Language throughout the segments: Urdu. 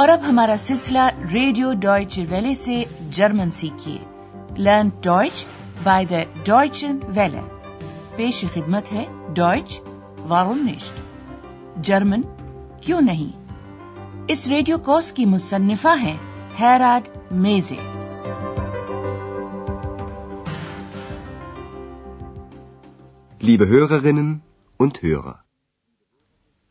اور اب ہمارا سلسلہ ریڈیو ڈوائچ ویلے سے German سیکھیے۔ Learn Deutsch by the Deutsche Welle. پیش خدمت ہے ڈوائچ وارونیشٹ۔ جرمن کیوں نہیں؟ اس ریڈیو کورس کی مصنفہ ہیں Herod Meese. Liebe Hörerinnen und Hörer.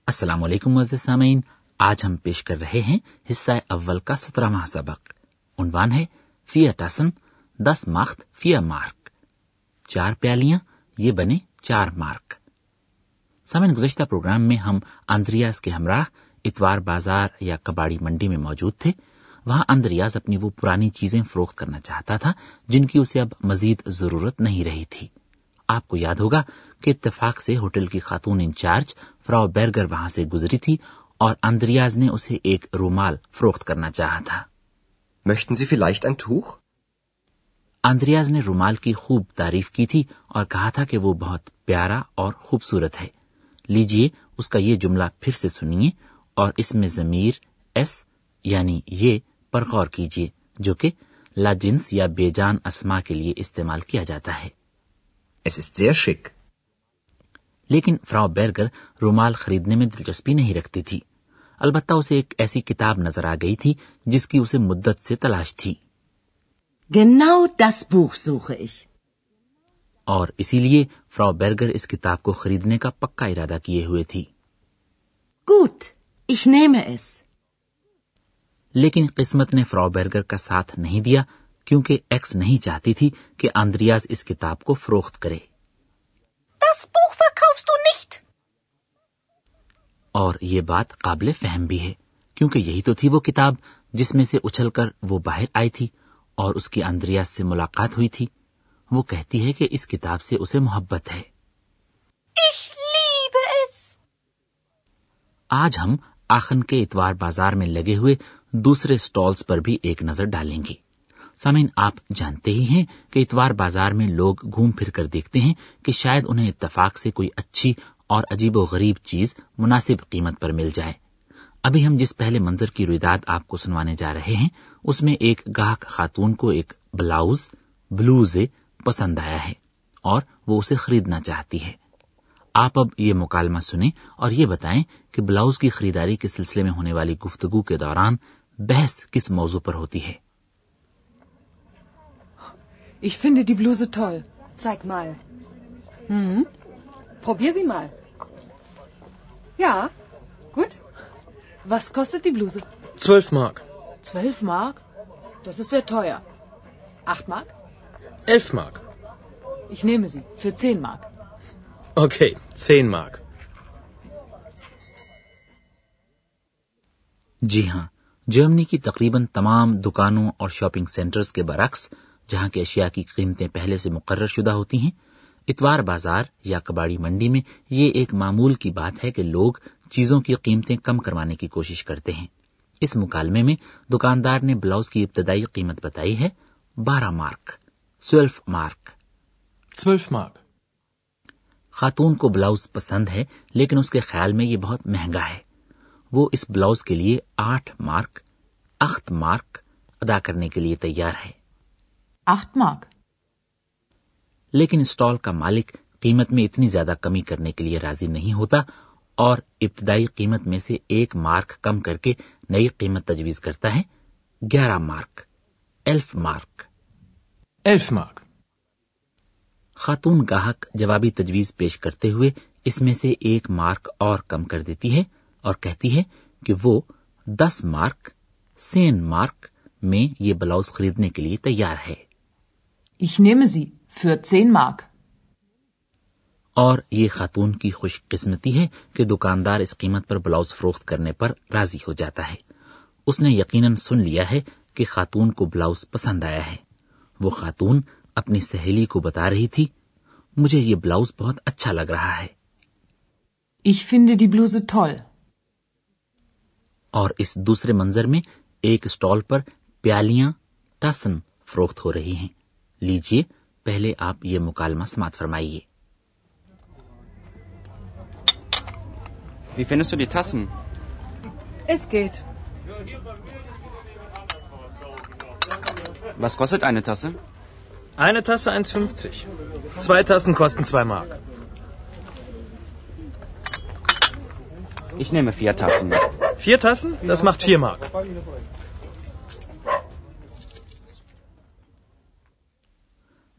السلام علیکم مزد سامعین آج ہم پیش کر رہے ہیں حصہ اول کا سترہ ماہ سبق۔ عنوان ہے فیا ٹاسن، دس ماخت فیا مارک۔ چار پیالیاں، یہ بنے چار مارک۔ سمن گزشتہ پروگرام میں ہم اندریاز کے ہمراہ، اتوار بازار یا کباڑی منڈی میں موجود تھے۔ وہاں اندریاز اپنی وہ پرانی چیزیں فروخت کرنا چاہتا تھا، جن کی اسے اب مزید ضرورت نہیں رہی تھی۔ آپ کو یاد ہوگا کہ اتفاق سے ہوٹل کی خاتون انچارج فراو بیرگر وہاں سے گزری تھی اور اندریاز نے اسے ایک رومال فروخت کرنا چاہا تھا Möchten Sie vielleicht ein Tuch? Andreas نے رومال کی خوب تعریف کی تھی اور کہا تھا کہ وہ بہت پیارا اور خوبصورت ہے لیجیے اس کا یہ جملہ پھر سے سنیے اور اس میں ضمیر ایس یعنی یہ پر غور کیجیے جو کہ لا جنس یا بے جان اسما کے لیے استعمال کیا جاتا ہے Es ist sehr schick. لیکن فراو بیرگر رومال خریدنے میں دلچسپی نہیں رکھتی تھی البتہ اسے ایک ایسی کتاب نظر آ گئی تھی جس کی اسے مدت سے تلاش تھی Genau das Buch suche ich. اور اسی لیے فرا برگر اس کتاب کو خریدنے کا پکا ارادہ کیے ہوئے تھی Gut, ich nehme es. لیکن قسمت نے فرا برگر کا ساتھ نہیں دیا کیونکہ ایکس نہیں چاہتی تھی کہ آندریاز اس کتاب کو فروخت کرے اور یہ بات قابل فہم بھی ہے کیونکہ یہی تو تھی وہ کتاب جس میں سے اچھل کر وہ باہر آئی تھی اور اس کی اندریاز سے ملاقات ہوئی تھی۔ وہ کہتی ہے کہ اس کتاب سے اسے محبت ہے۔ آج ہم آخن کے اتوار بازار میں لگے ہوئے دوسرے سٹالز پر بھی ایک نظر ڈالیں گے۔ سامعین آپ جانتے ہی ہیں کہ اتوار بازار میں لوگ گھوم پھر کر دیکھتے ہیں کہ شاید انہیں اتفاق سے کوئی اچھی اور عجیب و غریب چیز مناسب قیمت پر مل جائے ابھی ہم جس پہلے منظر کی رویداد آپ کو سنوانے جا رہے ہیں اس میں ایک گاہک خاتون کو ایک بلاؤز بلوز پسند آیا ہے اور وہ اسے خریدنا چاہتی ہے آپ اب یہ مکالمہ سنیں اور یہ بتائیں کہ بلاؤز کی خریداری کے سلسلے میں ہونے والی گفتگو کے دوران بحث کس موضوع پر ہوتی ہے Ich finde die Bluse toll. Zeig mal. Hm? Probier sie mal. Ja, gut. Was kostet die Bluse? Zwölf Mark. Zwölf Mark? Das ist sehr teuer. Acht Mark? Elf Mark. Ich nehme sie für zehn Mark. Okay, zehn Mark. جی ہاں جرمنی کی تقریباً تمام دکانوں اور شاپنگ سینٹرز کے برعکس جہاں کی اشیاء کی قیمتیں پہلے سے مقرر شدہ ہوتی ہیں اتوار بازار یا کباڑی منڈی میں یہ ایک معمول کی بات ہے کہ لوگ چیزوں کی قیمتیں کم کروانے کی کوشش کرتے ہیں۔ اس مکالمے میں دکاندار نے بلاؤز کی ابتدائی قیمت بتائی ہے بارہ مارک۔ سویلف مارک۔ سویلف مارک۔ خاتون کو بلاؤز پسند ہے لیکن اس کے خیال میں یہ بہت مہنگا ہے۔ وہ اس بلاؤز کے لیے آٹھ مارک اخت مارک ادا کرنے کے لیے تیار ہے۔ اخت مارک۔ لیکن اسٹال کا مالک قیمت میں اتنی زیادہ کمی کرنے کے لیے راضی نہیں ہوتا اور ابتدائی قیمت میں سے ایک مارک کم کر کے نئی قیمت تجویز کرتا ہے گیارہ mark eleven mark. Eleven mark. خاتون گاہک جوابی تجویز پیش کرتے ہوئے اس میں سے ایک مارک اور کم کر دیتی ہے اور کہتی ہے کہ وہ دس مارک سین مارک میں یہ بلاؤز خریدنے کے لیے تیار ہے۔ Ich nehme sie für 10 Mark. اور یہ خاتون کی خوش قسمتی ہے کہ دکاندار اس قیمت پر بلاؤز فروخت کرنے پر راضی ہو جاتا ہے اس نے یقیناً سن لیا ہے کہ خاتون کو بلاؤز پسند آیا ہے وہ خاتون اپنی سہیلی کو بتا رہی تھی مجھے یہ بلاؤز بہت اچھا لگ رہا ہے Ich finde die Bluse toll. اور اس دوسرے منظر میں ایک اسٹال پر پیالیاں تاسن فروخت ہو رہی ہیں لیجیے پہلے آپ یہ مکالمہ سماعت فرمائیے۔ بس کو میں فیتھ ماک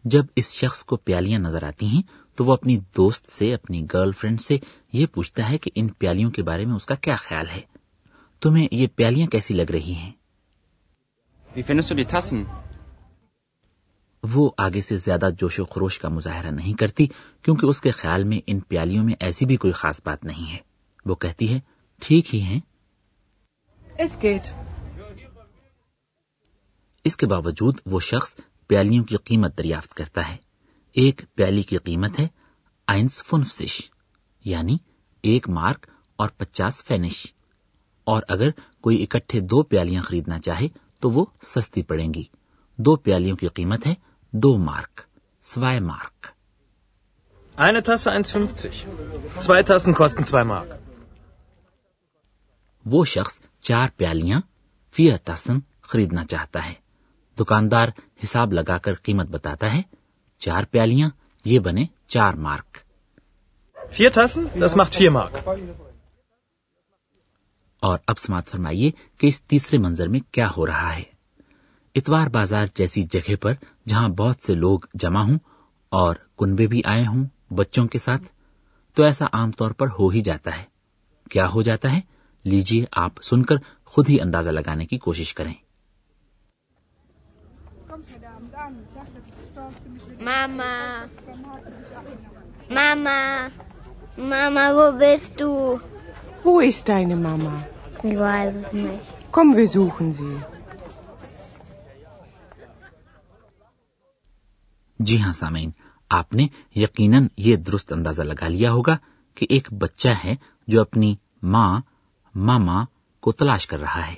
جب اس شخص کو پیالیاں نظر آتی ہیں تو وہ اپنی دوست سے اپنی گرل فرینڈ سے یہ پوچھتا ہے کہ ان پیالیوں کے بارے میں اس کا کیا خیال ہے۔ تمہیں یہ پیالیاں کیسی لگ رہی ہیں؟ وہ آگے سے زیادہ جوش و خروش کا مظاہرہ نہیں کرتی کیونکہ اس کے خیال میں ان پیالیوں میں ایسی بھی کوئی خاص بات نہیں ہے۔ وہ کہتی ہے ٹھیک ہی ہیں۔ اس کے باوجود وہ شخص پیالیوں کی قیمت دریافت کرتا ہے۔ ایک پیالی کی قیمت ہے آئنس فنفسش یعنی ایک مارک اور پچاس فینش۔ اور اگر کوئی اکٹھے دو پیالیاں خریدنا چاہے تو وہ سستی پڑیں گی۔ دو پیالیوں کی قیمت ہے دو مارک سوائے مارک۔ وہ شخص چار پیالیاں فی تاسن خریدنا چاہتا ہے۔ دکاندار حساب لگا کر قیمت بتاتا ہے۔ چار پیالیاں یہ بنے چار مارک۔ اور اب سماعت فرمائیے کہ اس تیسرے منظر میں کیا ہو رہا ہے۔ اتوار بازار جیسی جگہ پر جہاں بہت سے لوگ جمع ہوں اور کنبے بھی آئے ہوں بچوں کے ساتھ تو ایسا عام طور پر ہو ہی جاتا ہے۔ کیا ہو جاتا ہے؟ لیجیے آپ سن کر خود ہی اندازہ لگانے کی کوشش کریں۔ ماما Mama. Mama, wo bist du? Wo ist deine Mama? Ich weiß es nicht. Komm, wir suchen sie. جی ہاں سامعین آپ نے یقیناً یہ درست اندازہ لگا لیا ہوگا کہ ایک بچہ ہے جو اپنی ماں ماما کو تلاش کر رہا ہے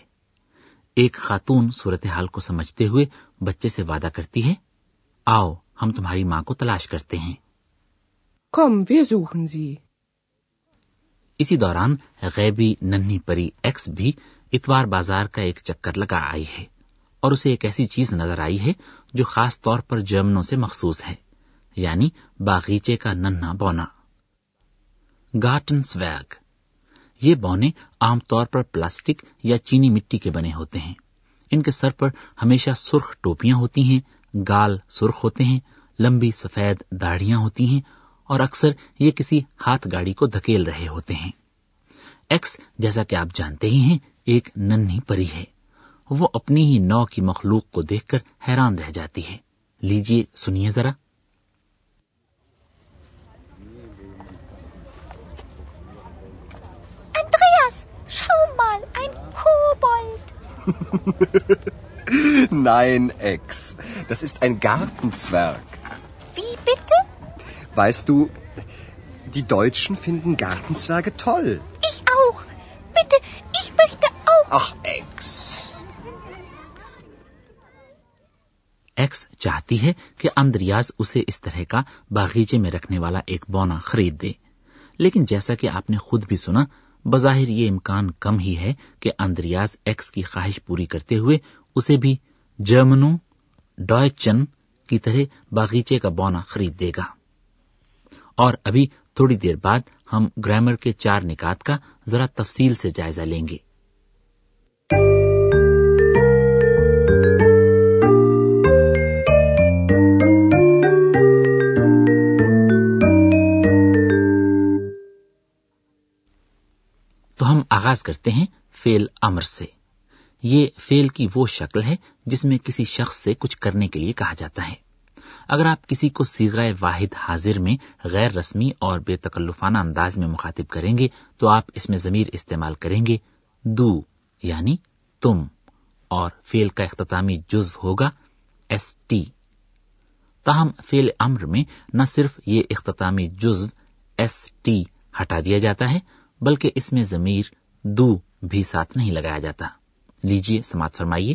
ایک خاتون صورتحال کو سمجھتے ہوئے بچے سے وعدہ کرتی ہے آؤ ہم تمہاری ماں کو تلاش کرتے ہیں۔ Komm, wir suchen sie. اسی دوران غیبی ننھی پری ایکس بھی اتوار بازار کا ایک چکر لگا آئی ہے اور اسے ایک ایسی چیز نظر آئی ہے جو خاص طور پر جرمنوں سے مخصوص ہے یعنی باغیچے کا ننھا بونا۔ گارٹن سویگ یہ بونے عام طور پر پلاسٹک یا چینی مٹی کے بنے ہوتے ہیں۔ ان کے سر پر ہمیشہ سرخ ٹوپیاں ہوتی ہیں گال سرخ ہوتے ہیں لمبی سفید داڑیاں ہوتی ہیں اور اکثر یہ کسی ہاتھ گاڑی کو دھکیل رہے ہوتے ہیں۔ ایکس جیسا کہ آپ جانتے ہی ہیں ایک ننھی پری ہے۔ وہ اپنی ہی نو کی مخلوق کو دیکھ کر حیران رہ جاتی ہے۔ لیجیے سنیے ذرا۔ Nine X. Das ist ein Gartenzwerg. Wie bitte? Weißt du, die Deutschen finden Gartenzwerge toll. Ich auch. Bitte, ich möchte auch. Ach, Ex. Ex چاہتی ہے کہ امدریاز اسے اس طرح کا باغیچے میں رکھنے والا ایک بونا خرید دے لیکن جیسا کہ آپ نے خود بھی سنا بظاہر یہ امکان کم ہی ہے کہ اندریاز ایکس کی خواہش پوری کرتے ہوئے اسے بھی جرمنوں ڈوائچن کی طرح باغیچے کا بونا خرید دے گا۔ اور ابھی تھوڑی دیر بعد ہم گرامر کے چار نکات کا ذرا تفصیل سے جائزہ لیں گے۔ تو ہم آغاز کرتے ہیں فیل امر سے۔ یہ فیل کی وہ شکل ہے جس میں کسی شخص سے کچھ کرنے کے لیے کہا جاتا ہے۔ اگر آپ کسی کو سیغائے واحد حاضر میں غیر رسمی اور بے تکلفانہ انداز میں مخاطب کریں گے، تو آپ اس میں ضمیر استعمال کریں گے دو یعنی تم، اور فیل کا اختتامی جزو ہوگا ایس ٹی۔ تاہم فیل امر میں نہ صرف یہ اختتامی جزو ایس ٹی ہٹا دیا جاتا ہے، بلکہ اس میں ضمیر دو بھی ساتھ نہیں لگایا جاتا۔ لیجیے سماعت فرمائیے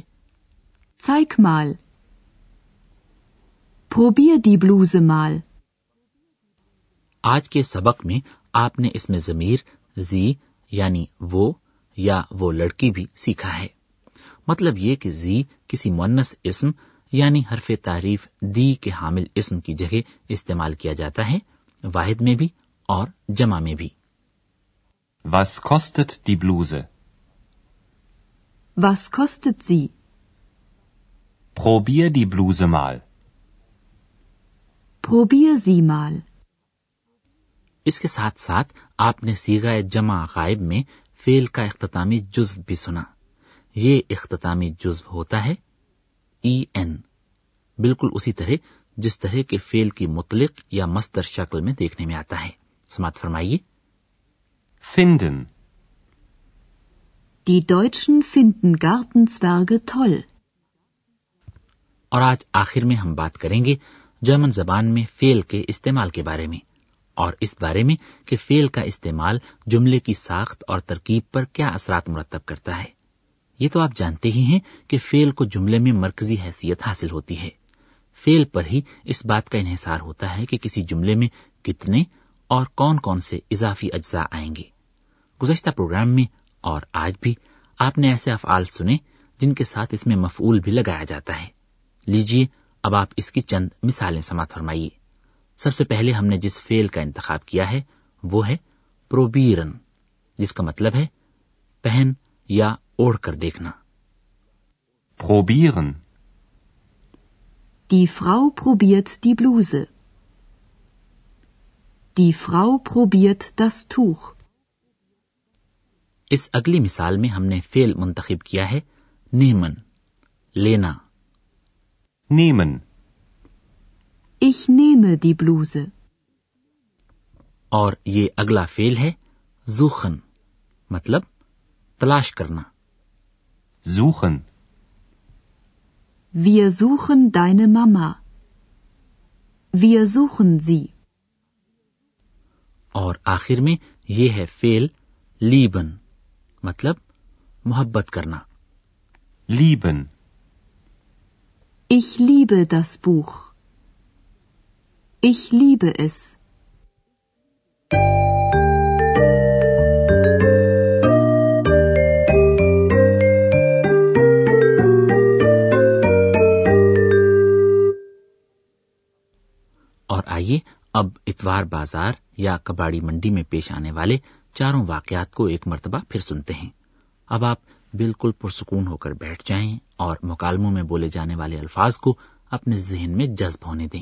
Zeig mal. Probier die Bluse mal. آج کے سبق میں آپ نے اس میں ضمیر زی یعنی وہ یا وہ لڑکی بھی سیکھا ہے مطلب یہ کہ زی کسی مونس اسم یعنی حرف تعریف دی کے حامل اسم کی جگہ استعمال کیا جاتا ہے واحد میں بھی اور جمع میں بھی Was kostet die Bluse? Was kostet sie? Probier die Bluse mal. Probier sie mal. اس کے ساتھ ساتھ آپ نے سیگا جمع غائب میں فیل کا اختتامی جزو بھی سنا یہ اختتامی جزو ہوتا ہے ای این بالکل اسی طرح جس طرح کے فیل کی مطلق یا مستر شکل میں دیکھنے میں آتا ہے سماعت فرمائیے فنڈن Die Deutschen finden Gartenzwerge toll. اور آج آخر میں ہم بات کریں گے جرمن زبان میں فیل کے استعمال کے بارے میں۔ اور اس بارے میں کہ فیل کا استعمال جملے کی ساخت اور ترکیب پر کیا اثرات مرتب کرتا ہے۔ یہ تو آپ جانتے ہی ہیں کہ فیل کو جملے میں مرکزی حیثیت حاصل ہوتی ہے۔ فیل پر ہی اس بات کا انحصار ہوتا ہے کہ کسی جملے میں کتنے اور کون کون سے اضافی اجزاء آئیں گے۔ گزشتہ پروگرام میں اور آج بھی آپ نے ایسے افعال سنے جن کے ساتھ اس میں مفعول بھی لگایا جاتا ہے لیجیے اب آپ اس کی چند مثالیں سماعت فرمائیے سب سے پہلے ہم نے جس فیل کا انتخاب کیا ہے وہ ہے پروبیرن جس کا مطلب ہے پہن یا اوڑھ کر دیکھنا پروبیرن Die Frau probiert die Bluse. Die Frau probiert das Tuch. اس اگلی مثال میں ہم نے فیل منتخب کیا ہے نیمن لینا۔ نیمن۔ Ich nehme die Bluse. اور یہ اگلا فیل ہے زوخن مطلب تلاش کرنا۔ زوخن۔ Wir suchen deine Mama. Wir suchen sie. اور آخر میں یہ ہے فیل لیبن۔ مطلب محبت کرنا لیبن Ich liebe das Buch. Ich liebe es. اور آئیے اب اتوار بازار یا کباڑی منڈی میں پیش آنے والے چاروں واقعات کو ایک مرتبہ پھر سنتے ہیں اب آپ بالکل پرسکون ہو کر بیٹھ جائیں اور مکالموں میں بولے جانے والے الفاظ کو اپنے ذہن میں جذب ہونے دیں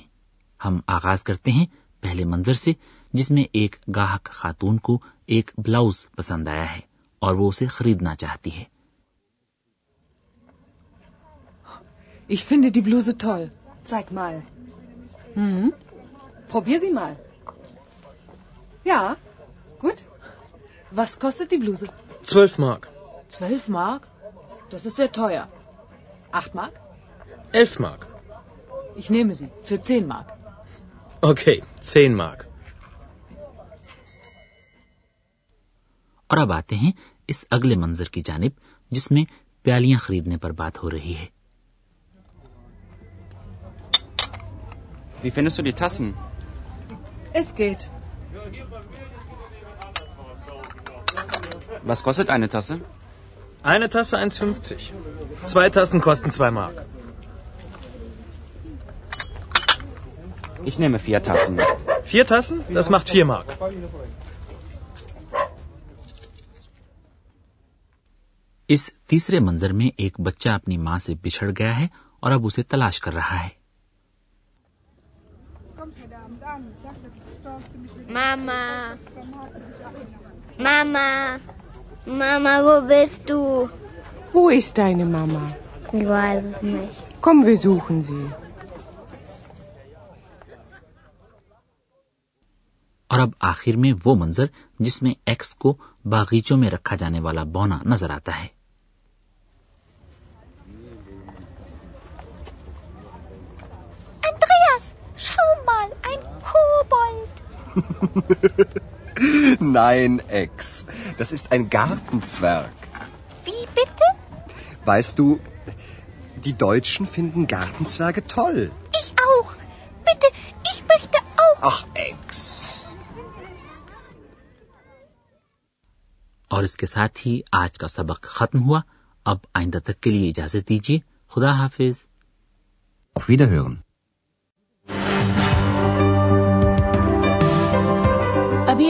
ہم آغاز کرتے ہیں پہلے منظر سے جس میں ایک گاہک خاتون کو ایک بلاؤز پسند آیا ہے اور وہ اسے خریدنا چاہتی ہے Ich finde die Bluse toll. Zeig mal. Mhm. Probier sie mal. Ja, gut. Was kostet die Bluse? 12 Mark. 12 Mark? Das ist sehr teuer. 8 Mark? 11 Mark. Ich nehme sie für 10 Mark. Okay, 10 Mark. اور اب آتے ہیں اس اگلے منظر کی جانب جس میں پیالیاں خریدنے پر بات ہو رہی ہے Wie findest du die Tassen? Es geht. Was kostet eine Tasse? Eine Tasse 1,50. Zwei Tassen kosten 2 Mark. Ich nehme vier Tassen. Vier Tassen? Das macht 4 Mark. اس تیسرے منظر میں ایک بچہ اپنی ماں سے بچھڑ گیا ہے اور اب اسے تلاش کر رہا ہے ماما ماما Mama, wo bist du? Wo ist deine Mama? Ich weiß es nicht. Komm, wir suchen sie. اور اب آخر میں وہ منظر جس میں ایکس کو باغیچوں میں رکھا جانے والا بونا نظر آتا ہے Andreas, Nein, Ex. Das ist ein Gartenzwerg. Wie bitte? Weißt du, die Deutschen finden Gartenzwerge toll. Ich auch. Bitte, ich möchte auch. Ach, Ex. اور اس کے ساتھ ہی آج کا سبق ختم ہوا اب آئندہ تک کے لیے اجازت دیجیے خدا حافظ Auf Wiederhören.